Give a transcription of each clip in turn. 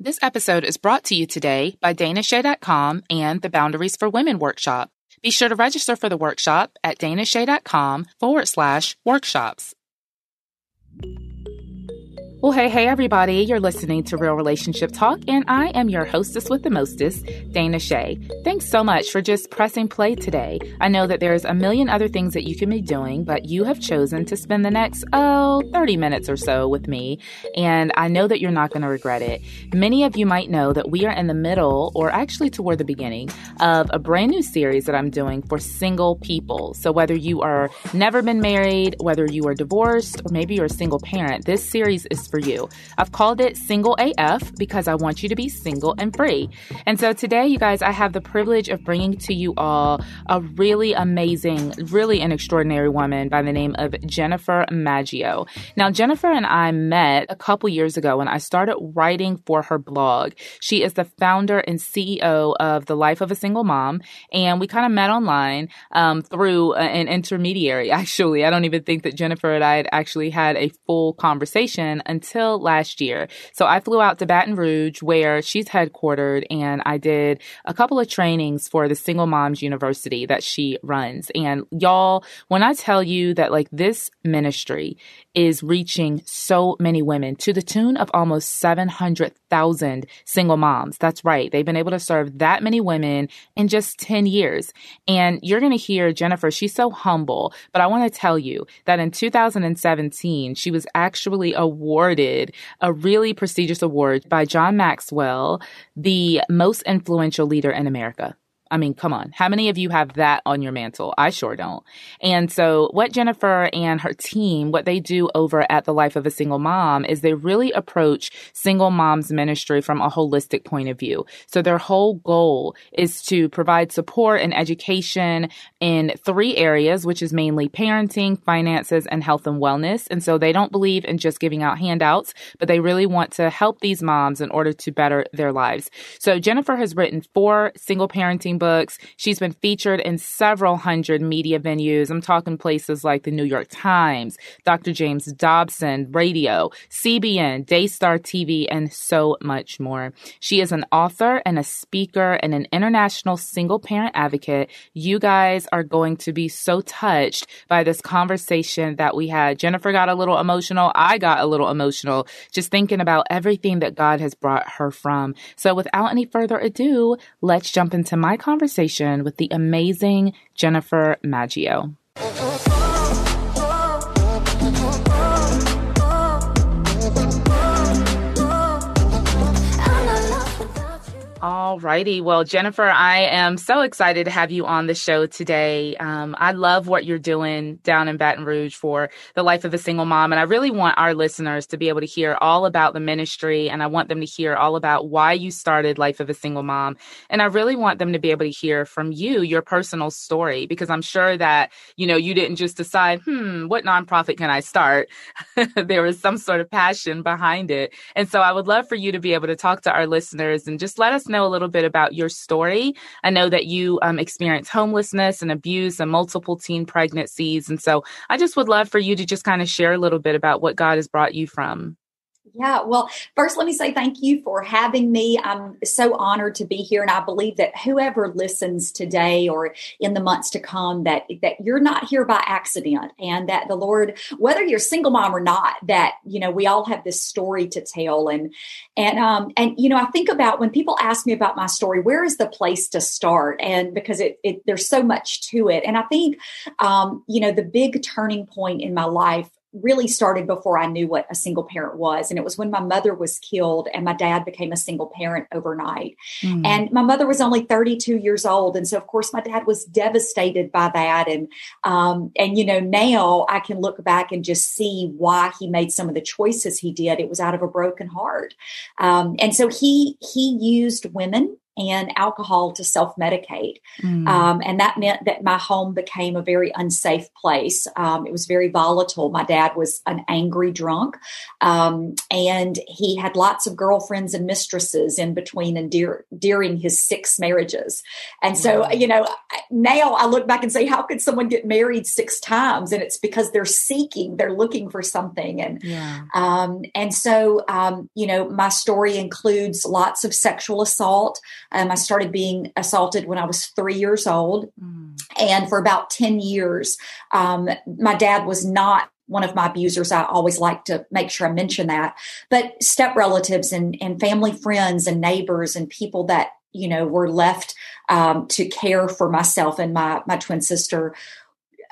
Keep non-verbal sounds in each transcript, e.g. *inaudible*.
This episode is brought to you today by DanaShay.com and the Boundaries for Women workshop. Be sure to register for the workshop at DanaShay.com forward slash workshops. Well, hey, hey, everybody. You're listening to Real Relationship Talk, and I am your hostess with the mostest, Dana Shay. Thanks so much for just pressing play today. I know that there's a million other things that you can be doing, but you have chosen to spend the next, oh, 30 minutes or so with me, and I know that you're not going to regret it. Many of you might know that we are in the middle, or actually toward the beginning, of a brand new series that I'm doing for single people. So whether you are never been married, whether you are divorced, or maybe you're a single parent, this series is for you. I've called it Single AF because I want you to be single and free. And so today, you guys, I have the privilege of bringing to you all a really amazing, really an extraordinary woman by the name of Jennifer Maggio. Now, Jennifer and I met a couple years ago when I started writing for her blog. She is the founder and CEO of The Life of a Single Mom, and we kind of met online um, through an intermediary, *laughs* actually. I don't even think that Jennifer and I had actually had a full conversation until last year. So I flew out to Baton Rouge where she's headquartered and I did a couple of trainings for the Single Moms University that she runs. And y'all, when I tell you that like this ministry is reaching so many women to the tune of almost 700,000 single moms. That's right. They've been able to serve that many women in just 10 years. And you're going to hear Jennifer, she's so humble, but I want to tell you that in 2017, she was actually awarded a really prestigious award by John Maxwell, the most influential leader in America. I mean, come on. How many of you have that on your mantle? I sure don't. And so what Jennifer and her team, what they do over at the life of a single mom is they really approach single moms ministry from a holistic point of view. So their whole goal is to provide support and education in three areas, which is mainly parenting, finances, and health and wellness. And so they don't believe in just giving out handouts, but they really want to help these moms in order to better their lives. So Jennifer has written four single parenting books. She's been featured in several hundred media venues. I'm talking places like the New York Times, Dr. James Dobson, radio, CBN, Daystar TV, and so much more. She is an author and a speaker and an international single parent advocate. You guys are going to be so touched by this conversation that we had. Jennifer got a little emotional. I got a little emotional just thinking about everything that God has brought her from. So without any further ado, let's jump into my conversation with the amazing Jennifer Maggio. All righty. Well, Jennifer, I am so excited to have you on the show today. Um, I love what you're doing down in Baton Rouge for the life of a single mom. And I really want our listeners to be able to hear all about the ministry. And I want them to hear all about why you started Life of a Single Mom. And I really want them to be able to hear from you, your personal story, because I'm sure that, you know, you didn't just decide, hmm, what nonprofit can I start? *laughs* there was some sort of passion behind it. And so I would love for you to be able to talk to our listeners and just let us know a little bit about your story. I know that you um, experienced homelessness and abuse and multiple teen pregnancies. And so I just would love for you to just kind of share a little bit about what God has brought you from. Yeah, well, first, let me say thank you for having me. I'm so honored to be here, and I believe that whoever listens today or in the months to come, that that you're not here by accident, and that the Lord, whether you're single mom or not, that you know we all have this story to tell, and and um and you know I think about when people ask me about my story, where is the place to start? And because it, it there's so much to it, and I think um you know the big turning point in my life really started before I knew what a single parent was. And it was when my mother was killed and my dad became a single parent overnight. Mm. And my mother was only 32 years old. And so, of course, my dad was devastated by that. And, um, and, you know, now I can look back and just see why he made some of the choices he did. It was out of a broken heart. Um, and so he, he used women and alcohol to self medicate. Mm. Um, and that meant that my home became a very unsafe place. Um, it was very volatile. My dad was an angry drunk, um, and he had lots of girlfriends and mistresses in between and dear, during his six marriages. And so, wow. you know, now I look back and say, how could someone get married six times? And it's because they're seeking, they're looking for something. And, yeah. Um, and so, um, you know, my story includes lots of sexual assault. Um, I started being assaulted when I was three years old. Mm. And for about 10 years, um, my dad was not one of my abusers. I always like to make sure I mention that. But step relatives and, and family friends and neighbors and people that, you know, were left um, to care for myself and my, my twin sister,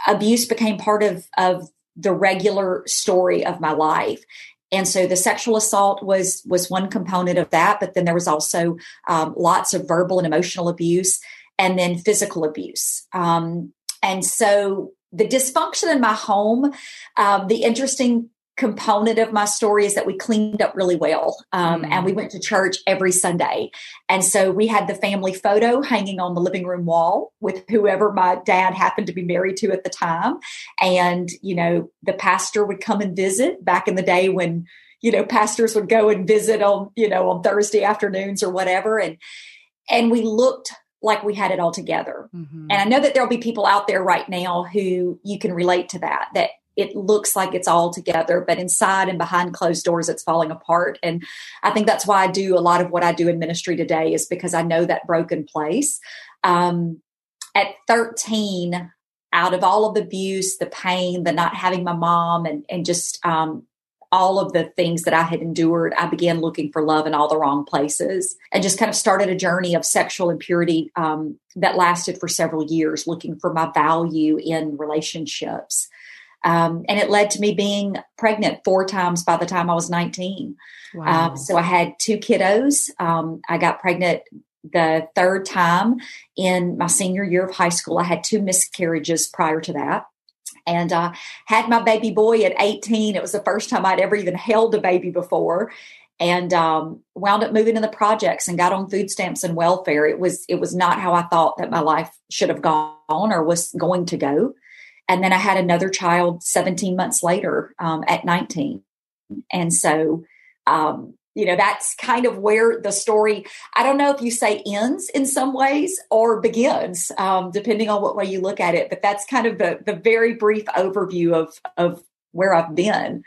abuse became part of, of the regular story of my life and so the sexual assault was was one component of that but then there was also um, lots of verbal and emotional abuse and then physical abuse. Um, and so the dysfunction in my home um, the interesting component of my story is that we cleaned up really well um, mm. and we went to church every sunday and so we had the family photo hanging on the living room wall with whoever my dad happened to be married to at the time and you know the pastor would come and visit back in the day when you know pastors would go and visit on you know on thursday afternoons or whatever and and we looked like we had it all together. Mm-hmm. And I know that there'll be people out there right now who you can relate to that, that it looks like it's all together, but inside and behind closed doors, it's falling apart. And I think that's why I do a lot of what I do in ministry today is because I know that broken place. Um, at 13, out of all of the abuse, the pain, the not having my mom, and, and just um, all of the things that I had endured, I began looking for love in all the wrong places and just kind of started a journey of sexual impurity um, that lasted for several years, looking for my value in relationships. Um, and it led to me being pregnant four times by the time I was 19. Wow. Um, so I had two kiddos. Um, I got pregnant the third time in my senior year of high school. I had two miscarriages prior to that. And uh, had my baby boy at 18. It was the first time I'd ever even held a baby before and um, wound up moving in the projects and got on food stamps and welfare. It was it was not how I thought that my life should have gone or was going to go. And then I had another child 17 months later um, at 19. And so, um, you know, that's kind of where the story, I don't know if you say ends in some ways or begins, um, depending on what way you look at it. But that's kind of the, the very brief overview of, of where I've been.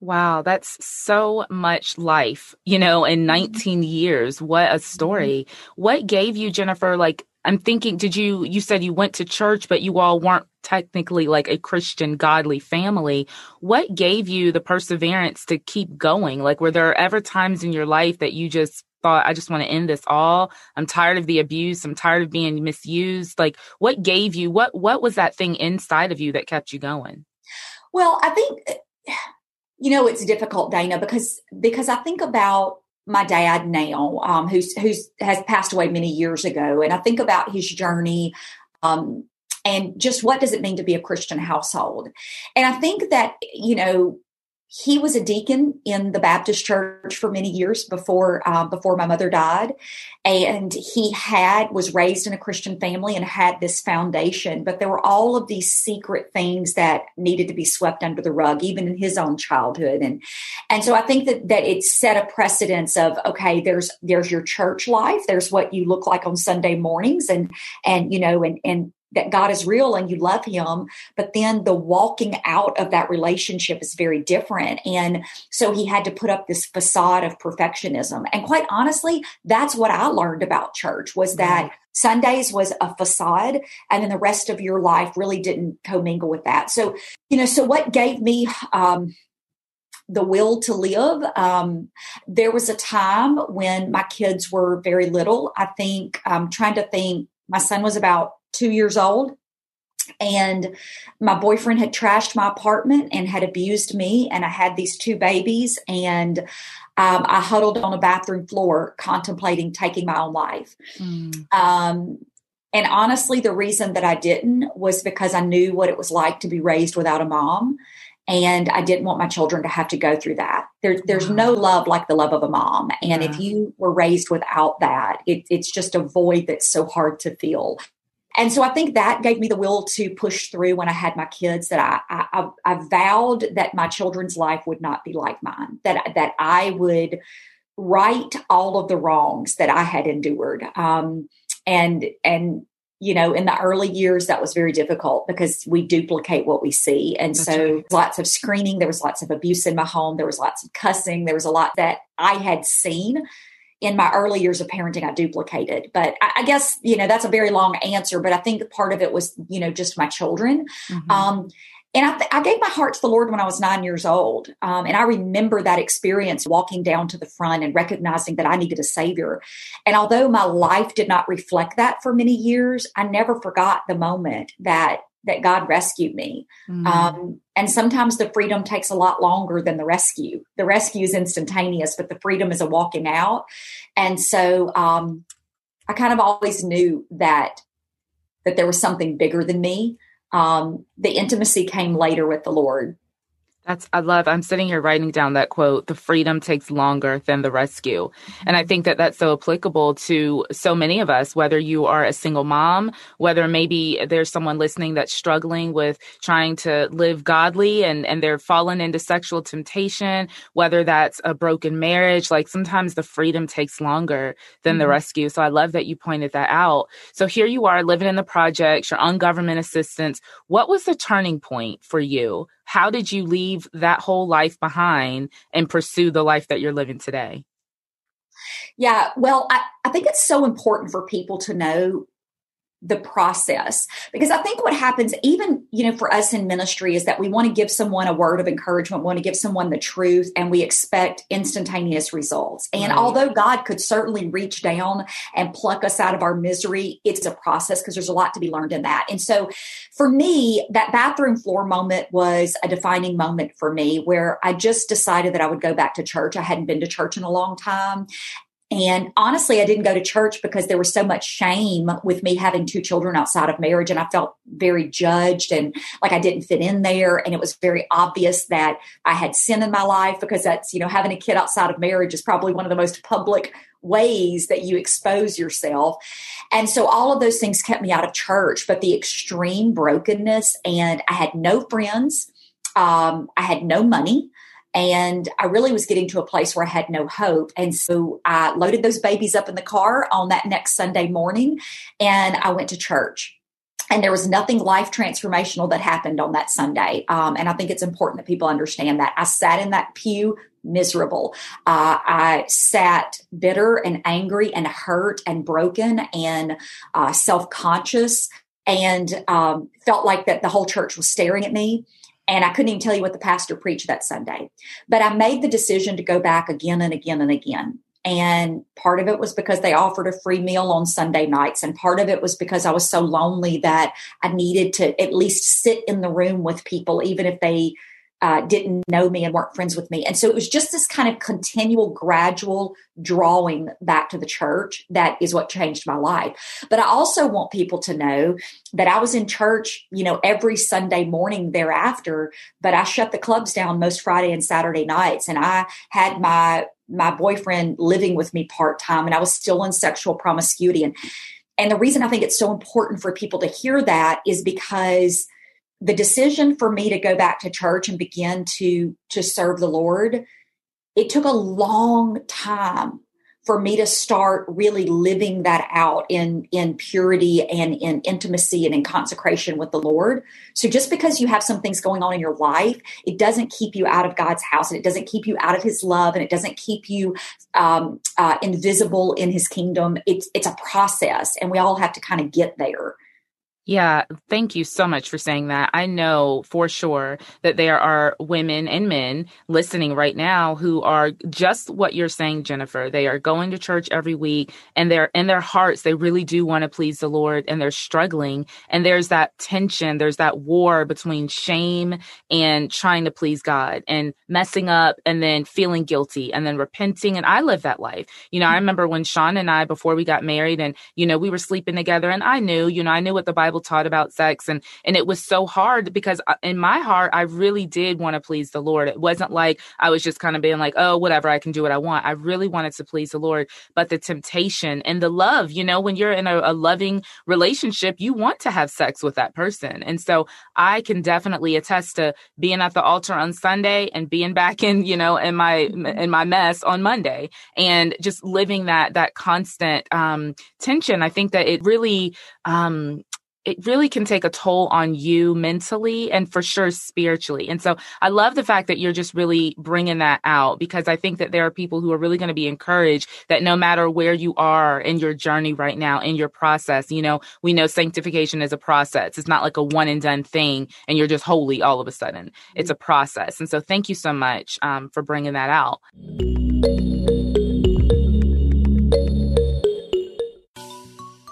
Wow, that's so much life, you know, in mm-hmm. 19 years. What a story. Mm-hmm. What gave you, Jennifer, like I'm thinking, did you, you said you went to church, but you all weren't technically like a Christian, godly family. What gave you the perseverance to keep going? Like, were there ever times in your life that you just thought, I just want to end this all? I'm tired of the abuse. I'm tired of being misused. Like, what gave you, what, what was that thing inside of you that kept you going? Well, I think, you know, it's difficult, Dana, because, because I think about my dad now, um, who's who's has passed away many years ago, and I think about his journey, um, and just what does it mean to be a Christian household, and I think that you know he was a deacon in the Baptist church for many years before um, before my mother died, and he had was raised in a Christian family and had this foundation. But there were all of these secret things that needed to be swept under the rug, even in his own childhood, and and so I think that that it set a precedence of okay, there's there's your church life, there's what you look like on Sunday mornings, and and you know, and and that God is real and you love him, but then the walking out of that relationship is very different. And so he had to put up this facade of perfectionism. And quite honestly, that's what I learned about church was that. Sundays was a facade and then the rest of your life really didn't commingle with that. So, you know, so what gave me, um, the will to live. Um, there was a time when my kids were very little. I think I'm trying to think, my son was about two years old. And my boyfriend had trashed my apartment and had abused me. And I had these two babies. And um, I huddled on a bathroom floor contemplating taking my own life. Mm. Um, and honestly, the reason that I didn't was because I knew what it was like to be raised without a mom and I didn't want my children to have to go through that. There's there's no love like the love of a mom, and yeah. if you were raised without that, it, it's just a void that's so hard to fill. And so I think that gave me the will to push through when I had my kids. That I I, I vowed that my children's life would not be like mine. That that I would right all of the wrongs that I had endured. Um, and and you know, in the early years, that was very difficult because we duplicate what we see. And That's so right. lots of screening, there was lots of abuse in my home, there was lots of cussing, there was a lot that I had seen in my early years of parenting, I duplicated. But I, I guess, you know, that's a very long answer, but I think part of it was, you know, just my children. Mm-hmm. Um, and I, th- I, gave my heart to the Lord when I was nine years old. Um, and I remember that experience walking down to the front and recognizing that I needed a Savior. And although my life did not reflect that for many years, I never forgot the moment that that God rescued me. Mm. Um, and sometimes the freedom takes a lot longer than the rescue. The rescue is instantaneous, but the freedom is a walking out. And so um, I kind of always knew that that there was something bigger than me um, the intimacy came later with the Lord. That's, I love, I'm sitting here writing down that quote, the freedom takes longer than the rescue. And I think that that's so applicable to so many of us, whether you are a single mom, whether maybe there's someone listening that's struggling with trying to live godly and, and they're fallen into sexual temptation, whether that's a broken marriage, like sometimes the freedom takes longer than mm-hmm. the rescue. So I love that you pointed that out. So here you are living in the projects, you're on government assistance. What was the turning point for you? How did you leave that whole life behind and pursue the life that you're living today? Yeah, well, I, I think it's so important for people to know the process. Because i think what happens even you know for us in ministry is that we want to give someone a word of encouragement. We want to give someone the truth and we expect instantaneous results. And right. although god could certainly reach down and pluck us out of our misery it's a process because there's a lot to be learned in that. And so for me that bathroom floor moment was a defining moment for me where i just decided that i would go back to church. I hadn't been to church in a long time and honestly, I didn't go to church because there was so much shame with me having two children outside of marriage. And I felt very judged and like I didn't fit in there. And it was very obvious that I had sin in my life because that's, you know, having a kid outside of marriage is probably one of the most public ways that you expose yourself. And so all of those things kept me out of church. But the extreme brokenness and I had no friends. Um, I had no money. And I really was getting to a place where I had no hope. And so I loaded those babies up in the car on that next Sunday morning and I went to church. And there was nothing life transformational that happened on that Sunday. Um, and I think it's important that people understand that. I sat in that pew miserable. Uh, I sat bitter and angry and hurt and broken and uh, self conscious and um, felt like that the whole church was staring at me and I couldn't even tell you what the pastor preached that Sunday. But I made the decision to go back again and again and again. And part of it was because they offered a free meal on Sunday nights. And part of it was because I was so lonely that I needed to at least sit in the room with people, even if they uh, didn't know me and weren't friends with me. And so it was just this kind of continual, gradual drawing back to the church that is what changed my life. But I also want people to know that I was in church, you know, every Sunday morning thereafter, but I shut the clubs down most Friday and Saturday nights. And I had my my boyfriend living with me part time and I was still in sexual promiscuity. And and the reason I think it's so important for people to hear that is because the decision for me to go back to church and begin to to serve the lord it took a long time for me to start really living that out in in purity and in intimacy and in consecration with the lord. So just because you have some things going on in your life it doesn't keep you out of god's house and it doesn't keep you out of his love and it doesn't keep you um, uh, invisible in his kingdom. It's it's a process and we all have to kind of get there yeah, thank you so much for saying that. I know for sure that there are women and men listening right now who are just what you're saying, Jennifer. They are going to church every week and they're in their hearts, they really do want to please the Lord and they're struggling. And there's that tension, there's that war between shame and trying to please God and messing up and then feeling guilty and then repenting. And I live that life. You know, I mm-hmm. remember when Sean and I, before we got married and, you know, we were sleeping together and I knew, you know, I knew what the Bible Bible taught about sex. And, and it was so hard because uh, in my heart, I really did want to please the Lord. It wasn't like I was just kind of being like, oh, whatever, I can do what I want. I really wanted to please the Lord. But the temptation and the love, you know, when you're in a, a loving relationship, you want to have sex with that person. And so I can definitely attest to being at the altar on Sunday and being back in, you know, in my, in my mess on Monday and just living that, that constant, um, tension. I think that it really, um, it really can take a toll on you mentally and for sure spiritually. And so I love the fact that you're just really bringing that out because I think that there are people who are really going to be encouraged that no matter where you are in your journey right now, in your process, you know, we know sanctification is a process. It's not like a one and done thing and you're just holy all of a sudden. It's a process. And so thank you so much um, for bringing that out.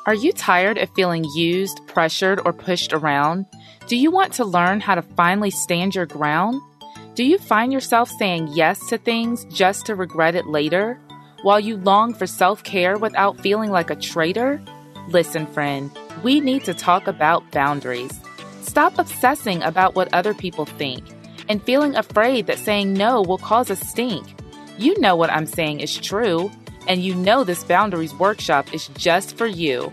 Are you tired of feeling used, pressured, or pushed around? Do you want to learn how to finally stand your ground? Do you find yourself saying yes to things just to regret it later? While you long for self care without feeling like a traitor? Listen, friend, we need to talk about boundaries. Stop obsessing about what other people think and feeling afraid that saying no will cause a stink. You know what I'm saying is true and you know this Boundaries workshop is just for you.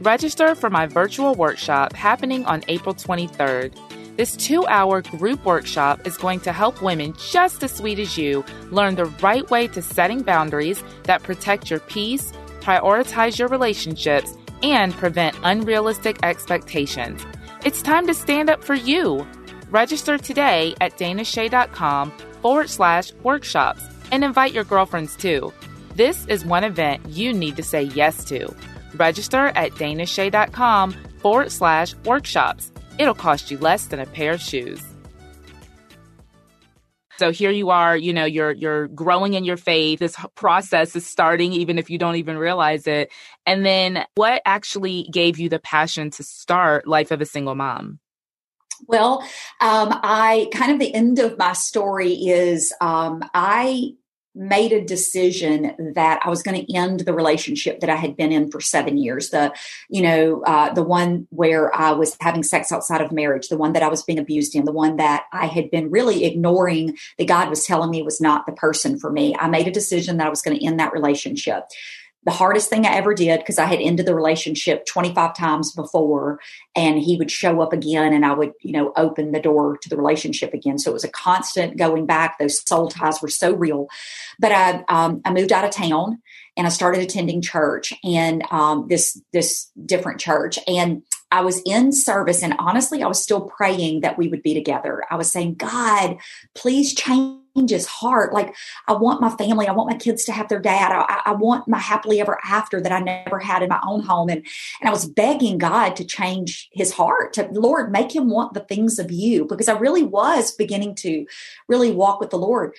Register for my virtual workshop happening on April 23rd. This two hour group workshop is going to help women just as sweet as you learn the right way to setting boundaries that protect your peace, prioritize your relationships, and prevent unrealistic expectations. It's time to stand up for you. Register today at danashay.com forward slash workshops and invite your girlfriends too. This is one event you need to say yes to. Register at danashay.com forward slash workshops. It'll cost you less than a pair of shoes. So here you are, you know, you're you're growing in your faith. This process is starting even if you don't even realize it. And then what actually gave you the passion to start Life of a Single Mom? Well, um, I kind of the end of my story is um, I made a decision that I was going to end the relationship that I had been in for seven years. The, you know, uh, the one where I was having sex outside of marriage, the one that I was being abused in, the one that I had been really ignoring that God was telling me was not the person for me. I made a decision that I was going to end that relationship the hardest thing I ever did because I had ended the relationship 25 times before and he would show up again and I would, you know, open the door to the relationship again. So it was a constant going back. Those soul ties were so real. But I, um, I moved out of town and I started attending church and um, this, this different church. And I was in service and honestly, I was still praying that we would be together. I was saying, God, please change his heart. Like, I want my family, I want my kids to have their dad. I, I, want my happily ever after that I never had in my own home. And, and I was begging God to change his heart, to Lord, make him want the things of you, because I really was beginning to really walk with the Lord.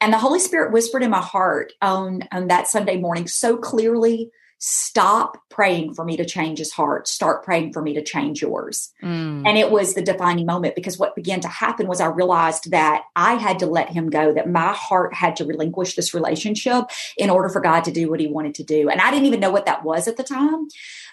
And the Holy Spirit whispered in my heart on, on that Sunday morning so clearly stop praying for me to change his heart start praying for me to change yours mm. and it was the defining moment because what began to happen was i realized that i had to let him go that my heart had to relinquish this relationship in order for god to do what he wanted to do and i didn't even know what that was at the time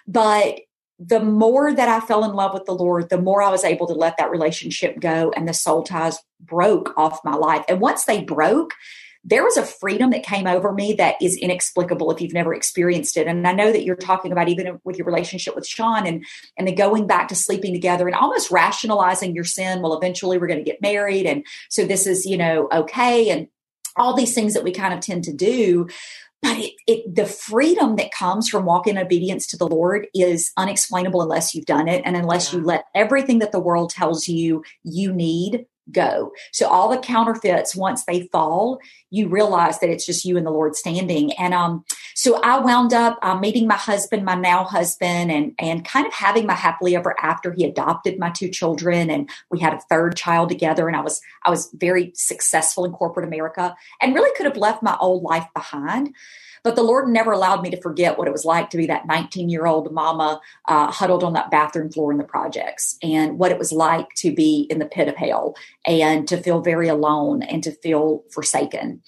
but the more that I fell in love with the Lord, the more I was able to let that relationship go and the soul ties broke off my life. And once they broke, there was a freedom that came over me that is inexplicable if you've never experienced it. And I know that you're talking about even with your relationship with Sean and and the going back to sleeping together and almost rationalizing your sin. Well, eventually we're going to get married, and so this is you know okay, and all these things that we kind of tend to do. But it, it, the freedom that comes from walking in obedience to the Lord is unexplainable unless you've done it and unless you let everything that the world tells you you need go. So all the counterfeits, once they fall, you realize that it's just you and the Lord standing. And um, so I wound up uh, meeting my husband, my now husband, and and kind of having my happily ever after. He adopted my two children, and we had a third child together. And I was I was very successful in corporate America, and really could have left my old life behind. But the Lord never allowed me to forget what it was like to be that 19 year old mama uh, huddled on that bathroom floor in the projects and what it was like to be in the pit of hell and to feel very alone and to feel forsaken.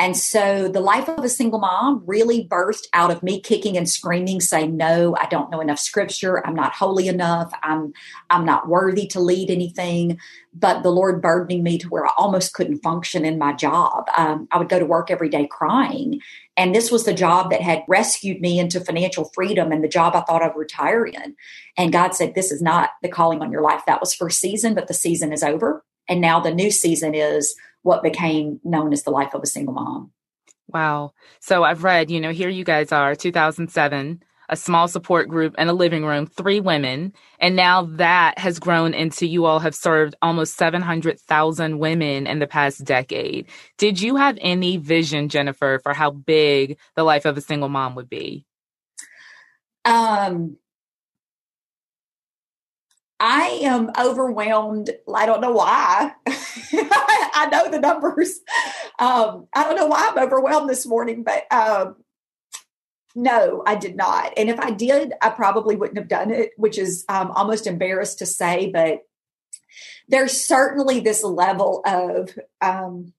And so the life of a single mom really burst out of me kicking and screaming, saying, No, I don't know enough scripture. I'm not holy enough. I'm I'm not worthy to lead anything. But the Lord burdening me to where I almost couldn't function in my job. Um, I would go to work every day crying. And this was the job that had rescued me into financial freedom and the job I thought I'd retire in. And God said, This is not the calling on your life. That was for a season, but the season is over. And now the new season is what became known as the life of a single mom. Wow. So I've read, you know, here you guys are, 2007, a small support group and a living room, three women. And now that has grown into you all have served almost 700,000 women in the past decade. Did you have any vision, Jennifer, for how big the life of a single mom would be? Um, I am overwhelmed. I don't know why. *laughs* *laughs* I know the numbers. Um, I don't know why I'm overwhelmed this morning, but um, no, I did not. And if I did, I probably wouldn't have done it, which is um, almost embarrassed to say. But there's certainly this level of um,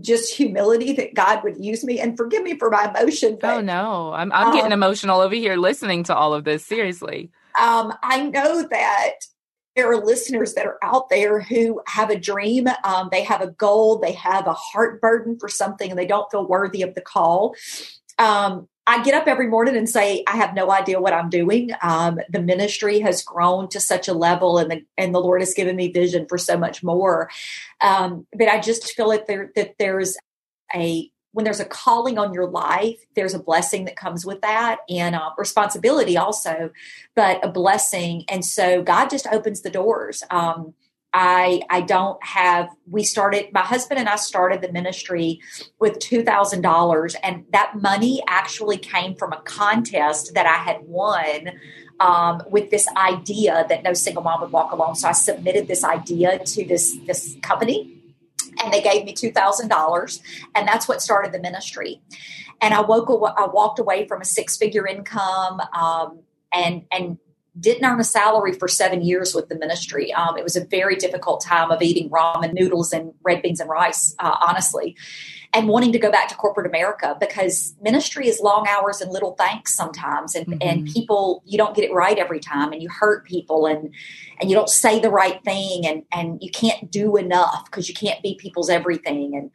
just humility that God would use me. And forgive me for my emotion. But, oh no, I'm I'm getting um, emotional over here listening to all of this. Seriously. Um, I know that there are listeners that are out there who have a dream, um, they have a goal, they have a heart burden for something, and they don't feel worthy of the call. Um, I get up every morning and say, I have no idea what I'm doing. Um, the ministry has grown to such a level, and the and the Lord has given me vision for so much more. Um, but I just feel that there that there's a when there's a calling on your life, there's a blessing that comes with that and uh, responsibility also, but a blessing. And so God just opens the doors. Um, I I don't have. We started. My husband and I started the ministry with two thousand dollars, and that money actually came from a contest that I had won um, with this idea that no single mom would walk alone. So I submitted this idea to this this company and they gave me $2000 and that's what started the ministry. And i woke i walked away from a six figure income um, and and didn't earn a salary for seven years with the ministry. Um, it was a very difficult time of eating ramen noodles and red beans and rice, uh, honestly and wanting to go back to corporate America because ministry is long hours and little thanks sometimes and mm-hmm. and people you don't get it right every time and you hurt people and and you don't say the right thing and and you can't do enough because you can't be people's everything and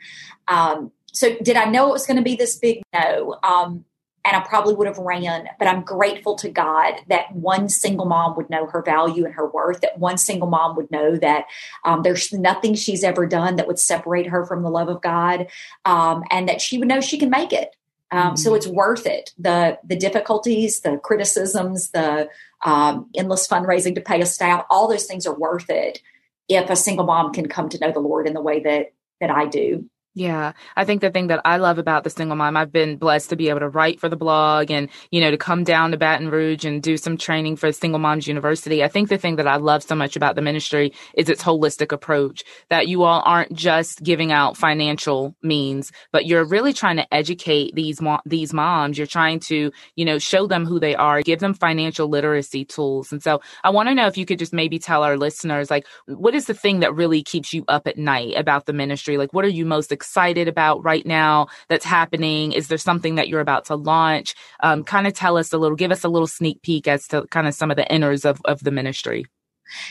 um, so did I know it was going to be this big no um, and I probably would have ran, but I'm grateful to God that one single mom would know her value and her worth, that one single mom would know that um, there's nothing she's ever done that would separate her from the love of God, um, and that she would know she can make it. Um, mm-hmm. So it's worth it. The the difficulties, the criticisms, the um, endless fundraising to pay a staff, all those things are worth it if a single mom can come to know the Lord in the way that that I do. Yeah, I think the thing that I love about the single mom, I've been blessed to be able to write for the blog and, you know, to come down to Baton Rouge and do some training for Single Moms University. I think the thing that I love so much about the ministry is its holistic approach that you all aren't just giving out financial means, but you're really trying to educate these, mo- these moms. You're trying to, you know, show them who they are, give them financial literacy tools. And so I want to know if you could just maybe tell our listeners, like, what is the thing that really keeps you up at night about the ministry? Like, what are you most excited about right now that's happening? Is there something that you're about to launch? Um, kind of tell us a little, give us a little sneak peek as to kind of some of the inners of, of the ministry.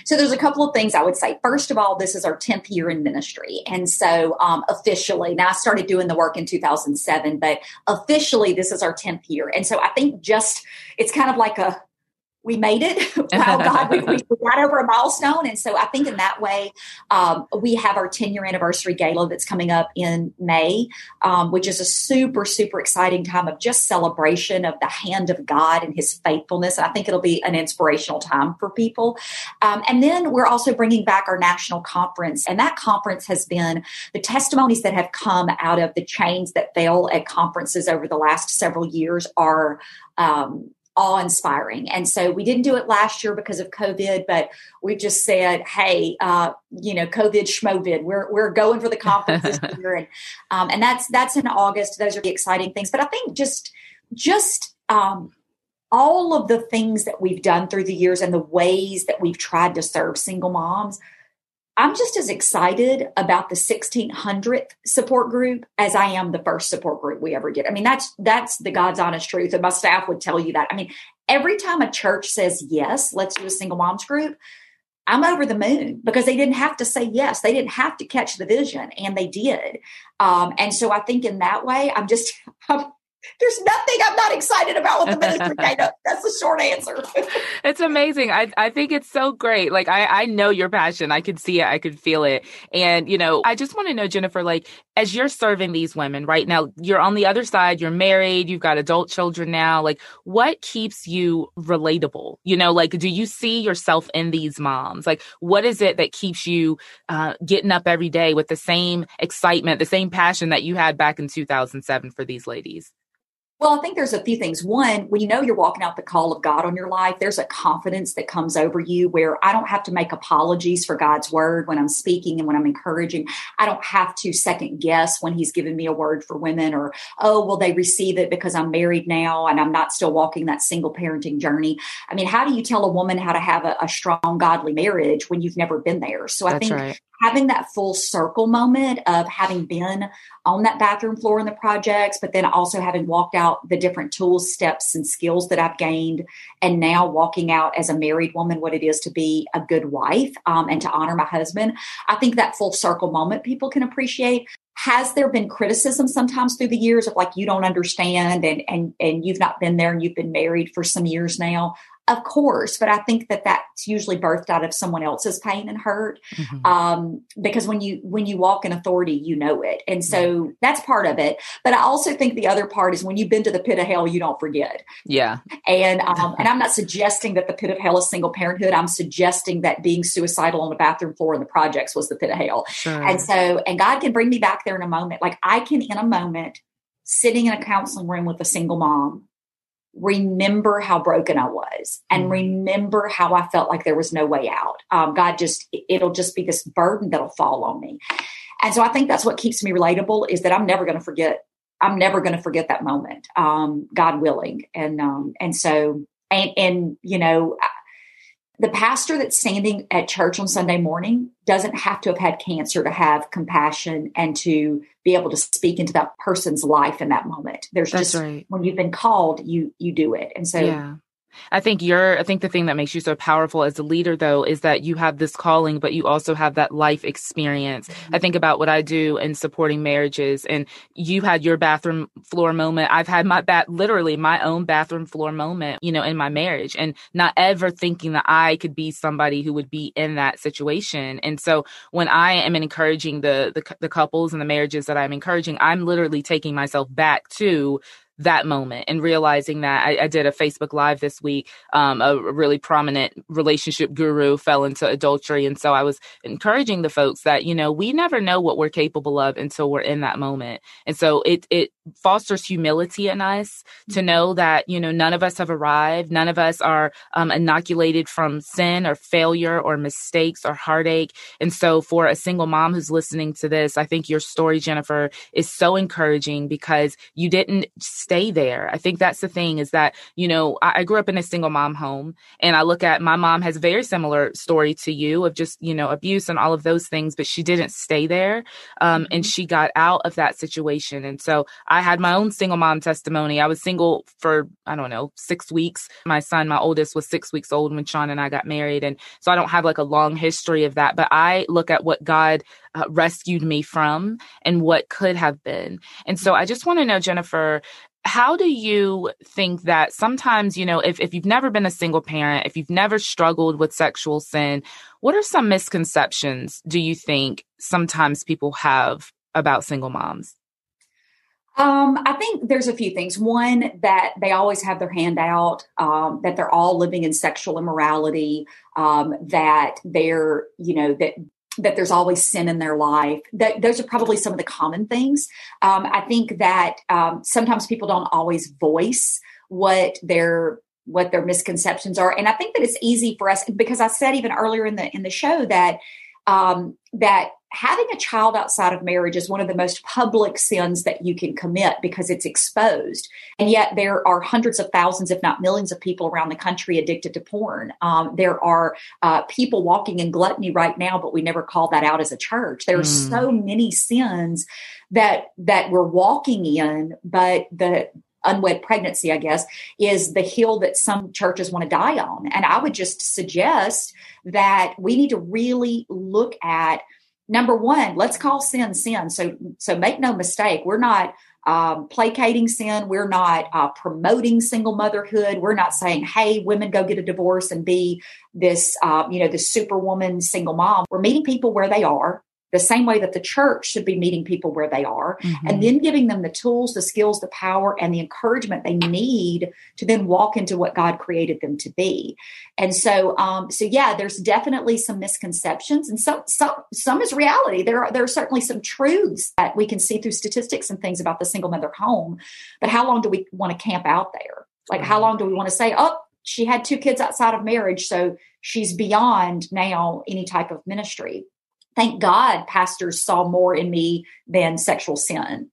So there's a couple of things I would say. First of all, this is our 10th year in ministry. And so um, officially, now I started doing the work in 2007, but officially this is our 10th year. And so I think just, it's kind of like a, we made it. *laughs* wow, God, we, we, *laughs* got over a milestone. And so I think in that way, um, we have our 10 year anniversary gala that's coming up in May, um, which is a super, super exciting time of just celebration of the hand of God and his faithfulness. And I think it'll be an inspirational time for people. Um, and then we're also bringing back our national conference. And that conference has been the testimonies that have come out of the chains that fail at conferences over the last several years are um, awe inspiring. And so we didn't do it last year because of COVID, but we just said, hey, uh, you know, COVID schmovid, we're we're going for the conference this *laughs* year, and um, and that's that's in August. Those are the exciting things. But I think just just um, all of the things that we've done through the years and the ways that we've tried to serve single moms I'm just as excited about the 1600th support group as I am the first support group we ever did. I mean, that's that's the God's honest truth, and my staff would tell you that. I mean, every time a church says yes, let's do a single moms group, I'm over the moon because they didn't have to say yes. They didn't have to catch the vision, and they did. Um, and so I think in that way, I'm just *laughs* I'm, there's nothing I'm not excited about with the *laughs* ministry Dana. That's the short answer. *laughs* it's amazing. I, I think it's so great. Like I, I know your passion. I could see it. I could feel it. And, you know, I just want to know, Jennifer, like as you're serving these women right now, you're on the other side, you're married, you've got adult children now. Like what keeps you relatable? You know, like do you see yourself in these moms? Like what is it that keeps you uh, getting up every day with the same excitement, the same passion that you had back in 2007 for these ladies? Well, I think there's a few things. One, when you know you're walking out the call of God on your life, there's a confidence that comes over you where I don't have to make apologies for God's word when I'm speaking and when I'm encouraging. I don't have to second guess when He's given me a word for women or, oh, will they receive it because I'm married now and I'm not still walking that single parenting journey. I mean, how do you tell a woman how to have a, a strong, godly marriage when you've never been there? So I think right having that full circle moment of having been on that bathroom floor in the projects, but then also having walked out the different tools, steps, and skills that I've gained, and now walking out as a married woman what it is to be a good wife um, and to honor my husband. I think that full circle moment people can appreciate. Has there been criticism sometimes through the years of like you don't understand and and and you've not been there and you've been married for some years now? Of course, but I think that that's usually birthed out of someone else's pain and hurt. Mm-hmm. Um, because when you when you walk in authority, you know it, and so that's part of it. But I also think the other part is when you've been to the pit of hell, you don't forget. Yeah, and um, and I'm not suggesting that the pit of hell is single parenthood. I'm suggesting that being suicidal on the bathroom floor in the projects was the pit of hell. Sure. And so, and God can bring me back there in a moment. Like I can, in a moment, sitting in a counseling room with a single mom remember how broken I was and mm. remember how I felt like there was no way out. Um, God just, it'll just be this burden that'll fall on me. And so I think that's what keeps me relatable is that I'm never going to forget. I'm never going to forget that moment, um, God willing. And, um, and so, and, and, you know, the pastor that's standing at church on Sunday morning doesn't have to have had cancer to have compassion and to be able to speak into that person's life in that moment. There's That's just right. when you've been called, you you do it. And so yeah. I think you're, I think the thing that makes you so powerful as a leader, though, is that you have this calling, but you also have that life experience. Mm-hmm. I think about what I do in supporting marriages, and you had your bathroom floor moment. I've had my bat, literally my own bathroom floor moment, you know, in my marriage, and not ever thinking that I could be somebody who would be in that situation. And so when I am encouraging the, the, the couples and the marriages that I'm encouraging, I'm literally taking myself back to that moment and realizing that I, I did a Facebook Live this week. Um, a really prominent relationship guru fell into adultery. And so I was encouraging the folks that, you know, we never know what we're capable of until we're in that moment. And so it, it fosters humility in us to mm-hmm. know that, you know, none of us have arrived. None of us are um, inoculated from sin or failure or mistakes or heartache. And so for a single mom who's listening to this, I think your story, Jennifer, is so encouraging because you didn't stay there. I think that's the thing is that, you know, I, I, grew up in a single mom home and I look at my mom has a very similar story to you of just, you know, abuse and all of those things, but she didn't stay there. Um, mm-hmm. and she got out of that situation. And so I had my own single mom testimony. I was single for, I don't know, six weeks. My son, my oldest was six weeks old when Sean and I got married. And so I don't have like a long history of that, but I look at what God uh, rescued me from and what could have been. And so I just want to know, Jennifer, how do you think that sometimes, you know, if, if you've never been a single parent, if you've never struggled with sexual sin, what are some misconceptions do you think sometimes people have about single moms? Um, I think there's a few things. One, that they always have their hand out, um, that they're all living in sexual immorality, um, that they're, you know, that that there's always sin in their life. That those are probably some of the common things. Um, I think that um, sometimes people don't always voice what their what their misconceptions are, and I think that it's easy for us because I said even earlier in the in the show that um, that having a child outside of marriage is one of the most public sins that you can commit because it's exposed. And yet there are hundreds of thousands, if not millions of people around the country addicted to porn. Um, there are uh, people walking in gluttony right now, but we never call that out as a church. There are mm. so many sins that, that we're walking in, but the, unwed pregnancy, I guess, is the hill that some churches want to die on. And I would just suggest that we need to really look at number one, let's call sin sin. So, so make no mistake, we're not um, placating sin. We're not uh, promoting single motherhood. We're not saying, "Hey, women, go get a divorce and be this, uh, you know, this superwoman single mom." We're meeting people where they are the same way that the church should be meeting people where they are mm-hmm. and then giving them the tools the skills the power and the encouragement they need to then walk into what god created them to be. And so um so yeah there's definitely some misconceptions and some some some is reality. There are there are certainly some truths that we can see through statistics and things about the single mother home but how long do we want to camp out there? Like how long do we want to say oh she had two kids outside of marriage so she's beyond now any type of ministry thank God pastors saw more in me than sexual sin.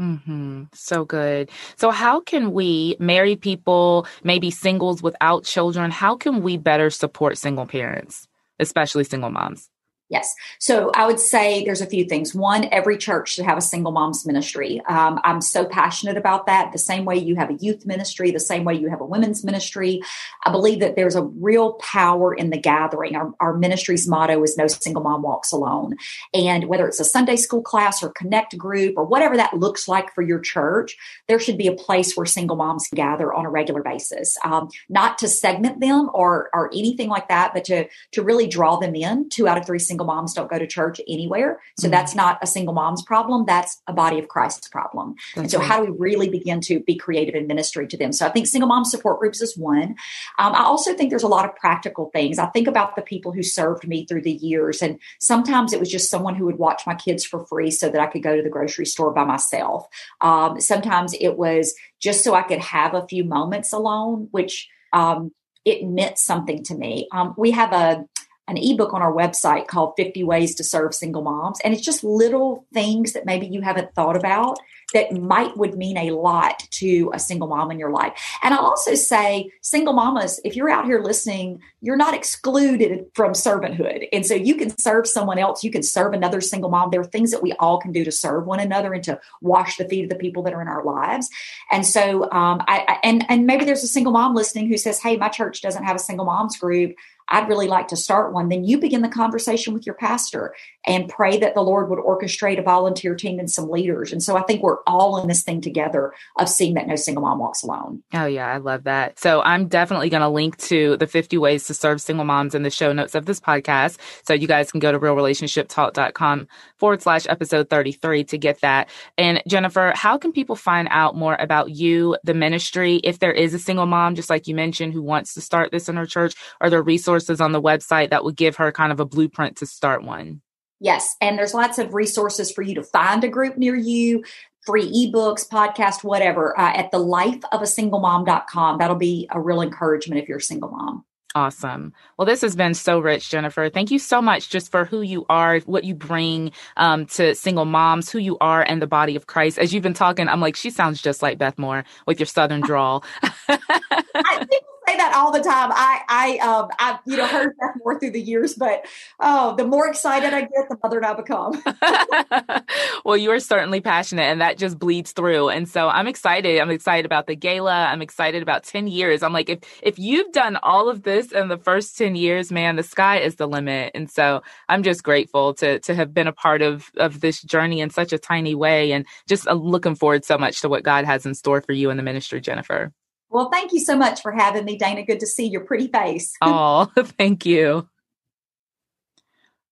Mm-hmm. So good. So, how can we, married people, maybe singles without children, how can we better support single parents, especially single moms? Yes. So I would say there's a few things. One, every church should have a single moms ministry. Um, I'm so passionate about that. The same way you have a youth ministry, the same way you have a women's ministry. I believe that there's a real power in the gathering. Our, our ministry's motto is no single mom walks alone. And whether it's a Sunday school class or connect group or whatever that looks like for your church, there should be a place where single moms gather on a regular basis. Um, not to segment them or, or anything like that, but to, to really draw them in. Two out of three single single moms don't go to church anywhere. So mm-hmm. that's not a single mom's problem. That's a body of Christ's problem. That's and so, right. how do we really begin to be creative in ministry to them? So, I think single mom support groups is one. Um, I also think there's a lot of practical things. I think about the people who served me through the years, and sometimes it was just someone who would watch my kids for free so that I could go to the grocery store by myself. Um, sometimes it was just so I could have a few moments alone, which um, it meant something to me. Um, we have a an ebook on our website called 50 Ways to Serve Single Moms. And it's just little things that maybe you haven't thought about that might would mean a lot to a single mom in your life. And I'll also say, single mamas, if you're out here listening, you're not excluded from servanthood. And so you can serve someone else, you can serve another single mom. There are things that we all can do to serve one another and to wash the feet of the people that are in our lives. And so, um, I, I and and maybe there's a single mom listening who says, "Hey, my church doesn't have a single moms group." I'd really like to start one. Then you begin the conversation with your pastor and pray that the Lord would orchestrate a volunteer team and some leaders. And so I think we're all in this thing together of seeing that no single mom walks alone. Oh, yeah, I love that. So I'm definitely going to link to the 50 ways to serve single moms in the show notes of this podcast. So you guys can go to realrelationshiptalk.com forward slash episode 33 to get that. And Jennifer, how can people find out more about you, the ministry, if there is a single mom, just like you mentioned, who wants to start this in her church? Are there resources on the website that would give her kind of a blueprint to start one? Yes. And there's lots of resources for you to find a group near you, free ebooks, podcast, whatever, uh, at the lifeofasinglemom.com. That'll be a real encouragement if you're a single mom. Awesome. Well, this has been so rich, Jennifer. Thank you so much just for who you are, what you bring um, to single moms, who you are, and the body of Christ. As you've been talking, I'm like, she sounds just like Beth Moore with your Southern drawl. I, say that all the time. I, I, um, I've, you know, heard that more through the years, but oh, the more excited I get, the mother I become. *laughs* well, you are certainly passionate and that just bleeds through. And so I'm excited. I'm excited about the gala. I'm excited about 10 years. I'm like, if, if you've done all of this in the first 10 years, man, the sky is the limit. And so I'm just grateful to, to have been a part of, of this journey in such a tiny way and just uh, looking forward so much to what God has in store for you in the ministry, Jennifer. Well, thank you so much for having me, Dana. Good to see your pretty face. oh, *laughs* thank you.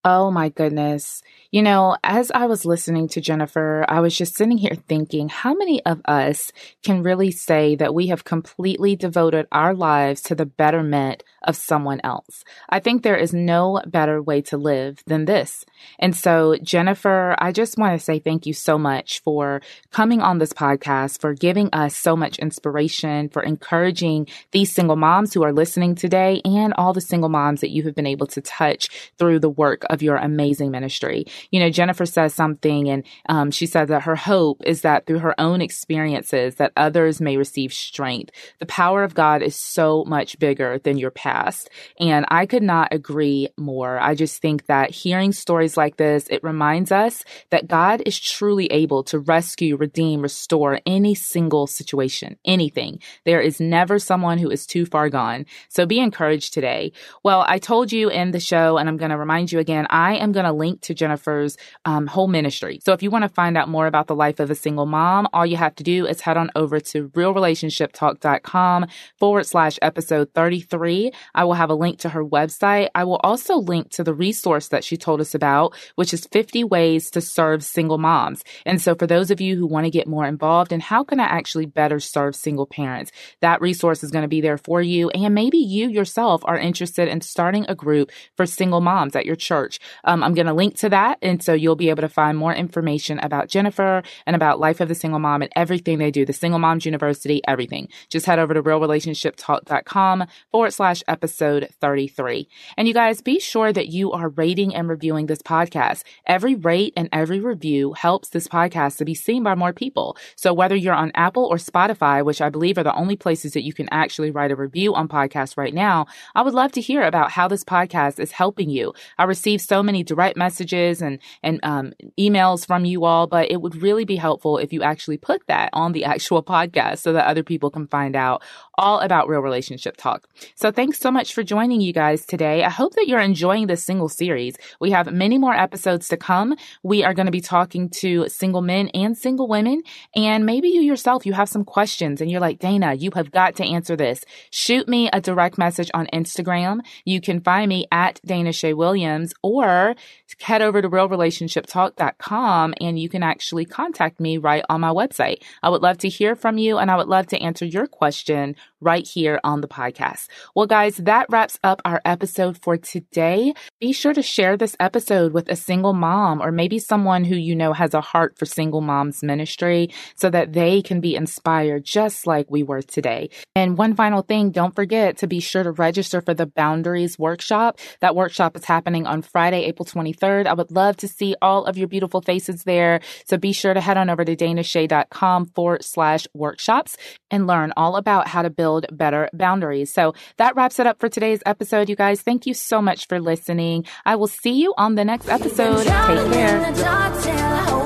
Oh my goodness. You know, as I was listening to Jennifer, I was just sitting here thinking how many of us can really say that we have completely devoted our lives to the betterment of someone else? I think there is no better way to live than this. And so, Jennifer, I just want to say thank you so much for coming on this podcast, for giving us so much inspiration, for encouraging these single moms who are listening today and all the single moms that you have been able to touch through the work of of your amazing ministry. You know, Jennifer says something and um, she said that her hope is that through her own experiences that others may receive strength. The power of God is so much bigger than your past. And I could not agree more. I just think that hearing stories like this, it reminds us that God is truly able to rescue, redeem, restore any single situation, anything. There is never someone who is too far gone. So be encouraged today. Well, I told you in the show, and I'm going to remind you again, I am going to link to Jennifer's um, whole ministry. So if you want to find out more about the life of a single mom, all you have to do is head on over to realrelationshiptalk.com forward slash episode 33. I will have a link to her website. I will also link to the resource that she told us about, which is 50 ways to serve single moms. And so for those of you who want to get more involved in how can I actually better serve single parents, that resource is going to be there for you. And maybe you yourself are interested in starting a group for single moms at your church. Um, I'm going to link to that. And so you'll be able to find more information about Jennifer and about Life of the Single Mom and everything they do, the Single Moms University, everything. Just head over to realrelationshiptalk.com forward slash episode 33. And you guys be sure that you are rating and reviewing this podcast. Every rate and every review helps this podcast to be seen by more people. So whether you're on Apple or Spotify, which I believe are the only places that you can actually write a review on podcasts right now, I would love to hear about how this podcast is helping you. I receive so many direct messages and, and um, emails from you all, but it would really be helpful if you actually put that on the *laughs* actual podcast so that other people can find out all about real relationship talk. So thanks so much for joining you guys today. I hope that you're enjoying this single series. We have many more episodes to come. We are going to be talking to single men and single women. And maybe you yourself, you have some questions and you're like, Dana, you have got to answer this. Shoot me a direct message on Instagram. You can find me at Dana Shay Williams or head over to realrelationshiptalk.com and you can actually contact me right on my website. I would love to hear from you and I would love to answer your question right here on the podcast. Well, guys, that wraps up our episode for today. Be sure to share this episode with a single mom or maybe someone who you know has a heart for single moms ministry so that they can be inspired just like we were today. And one final thing, don't forget to be sure to register for the Boundaries Workshop. That workshop is happening on Friday, April 23rd. I would love to see all of your beautiful faces there. So be sure to head on over to danashay.com forward slash workshops and learn all about how to build better boundaries. So that wraps it up for today's episode, you guys. Thank you so much for listening. I will see you on the next episode. Take care.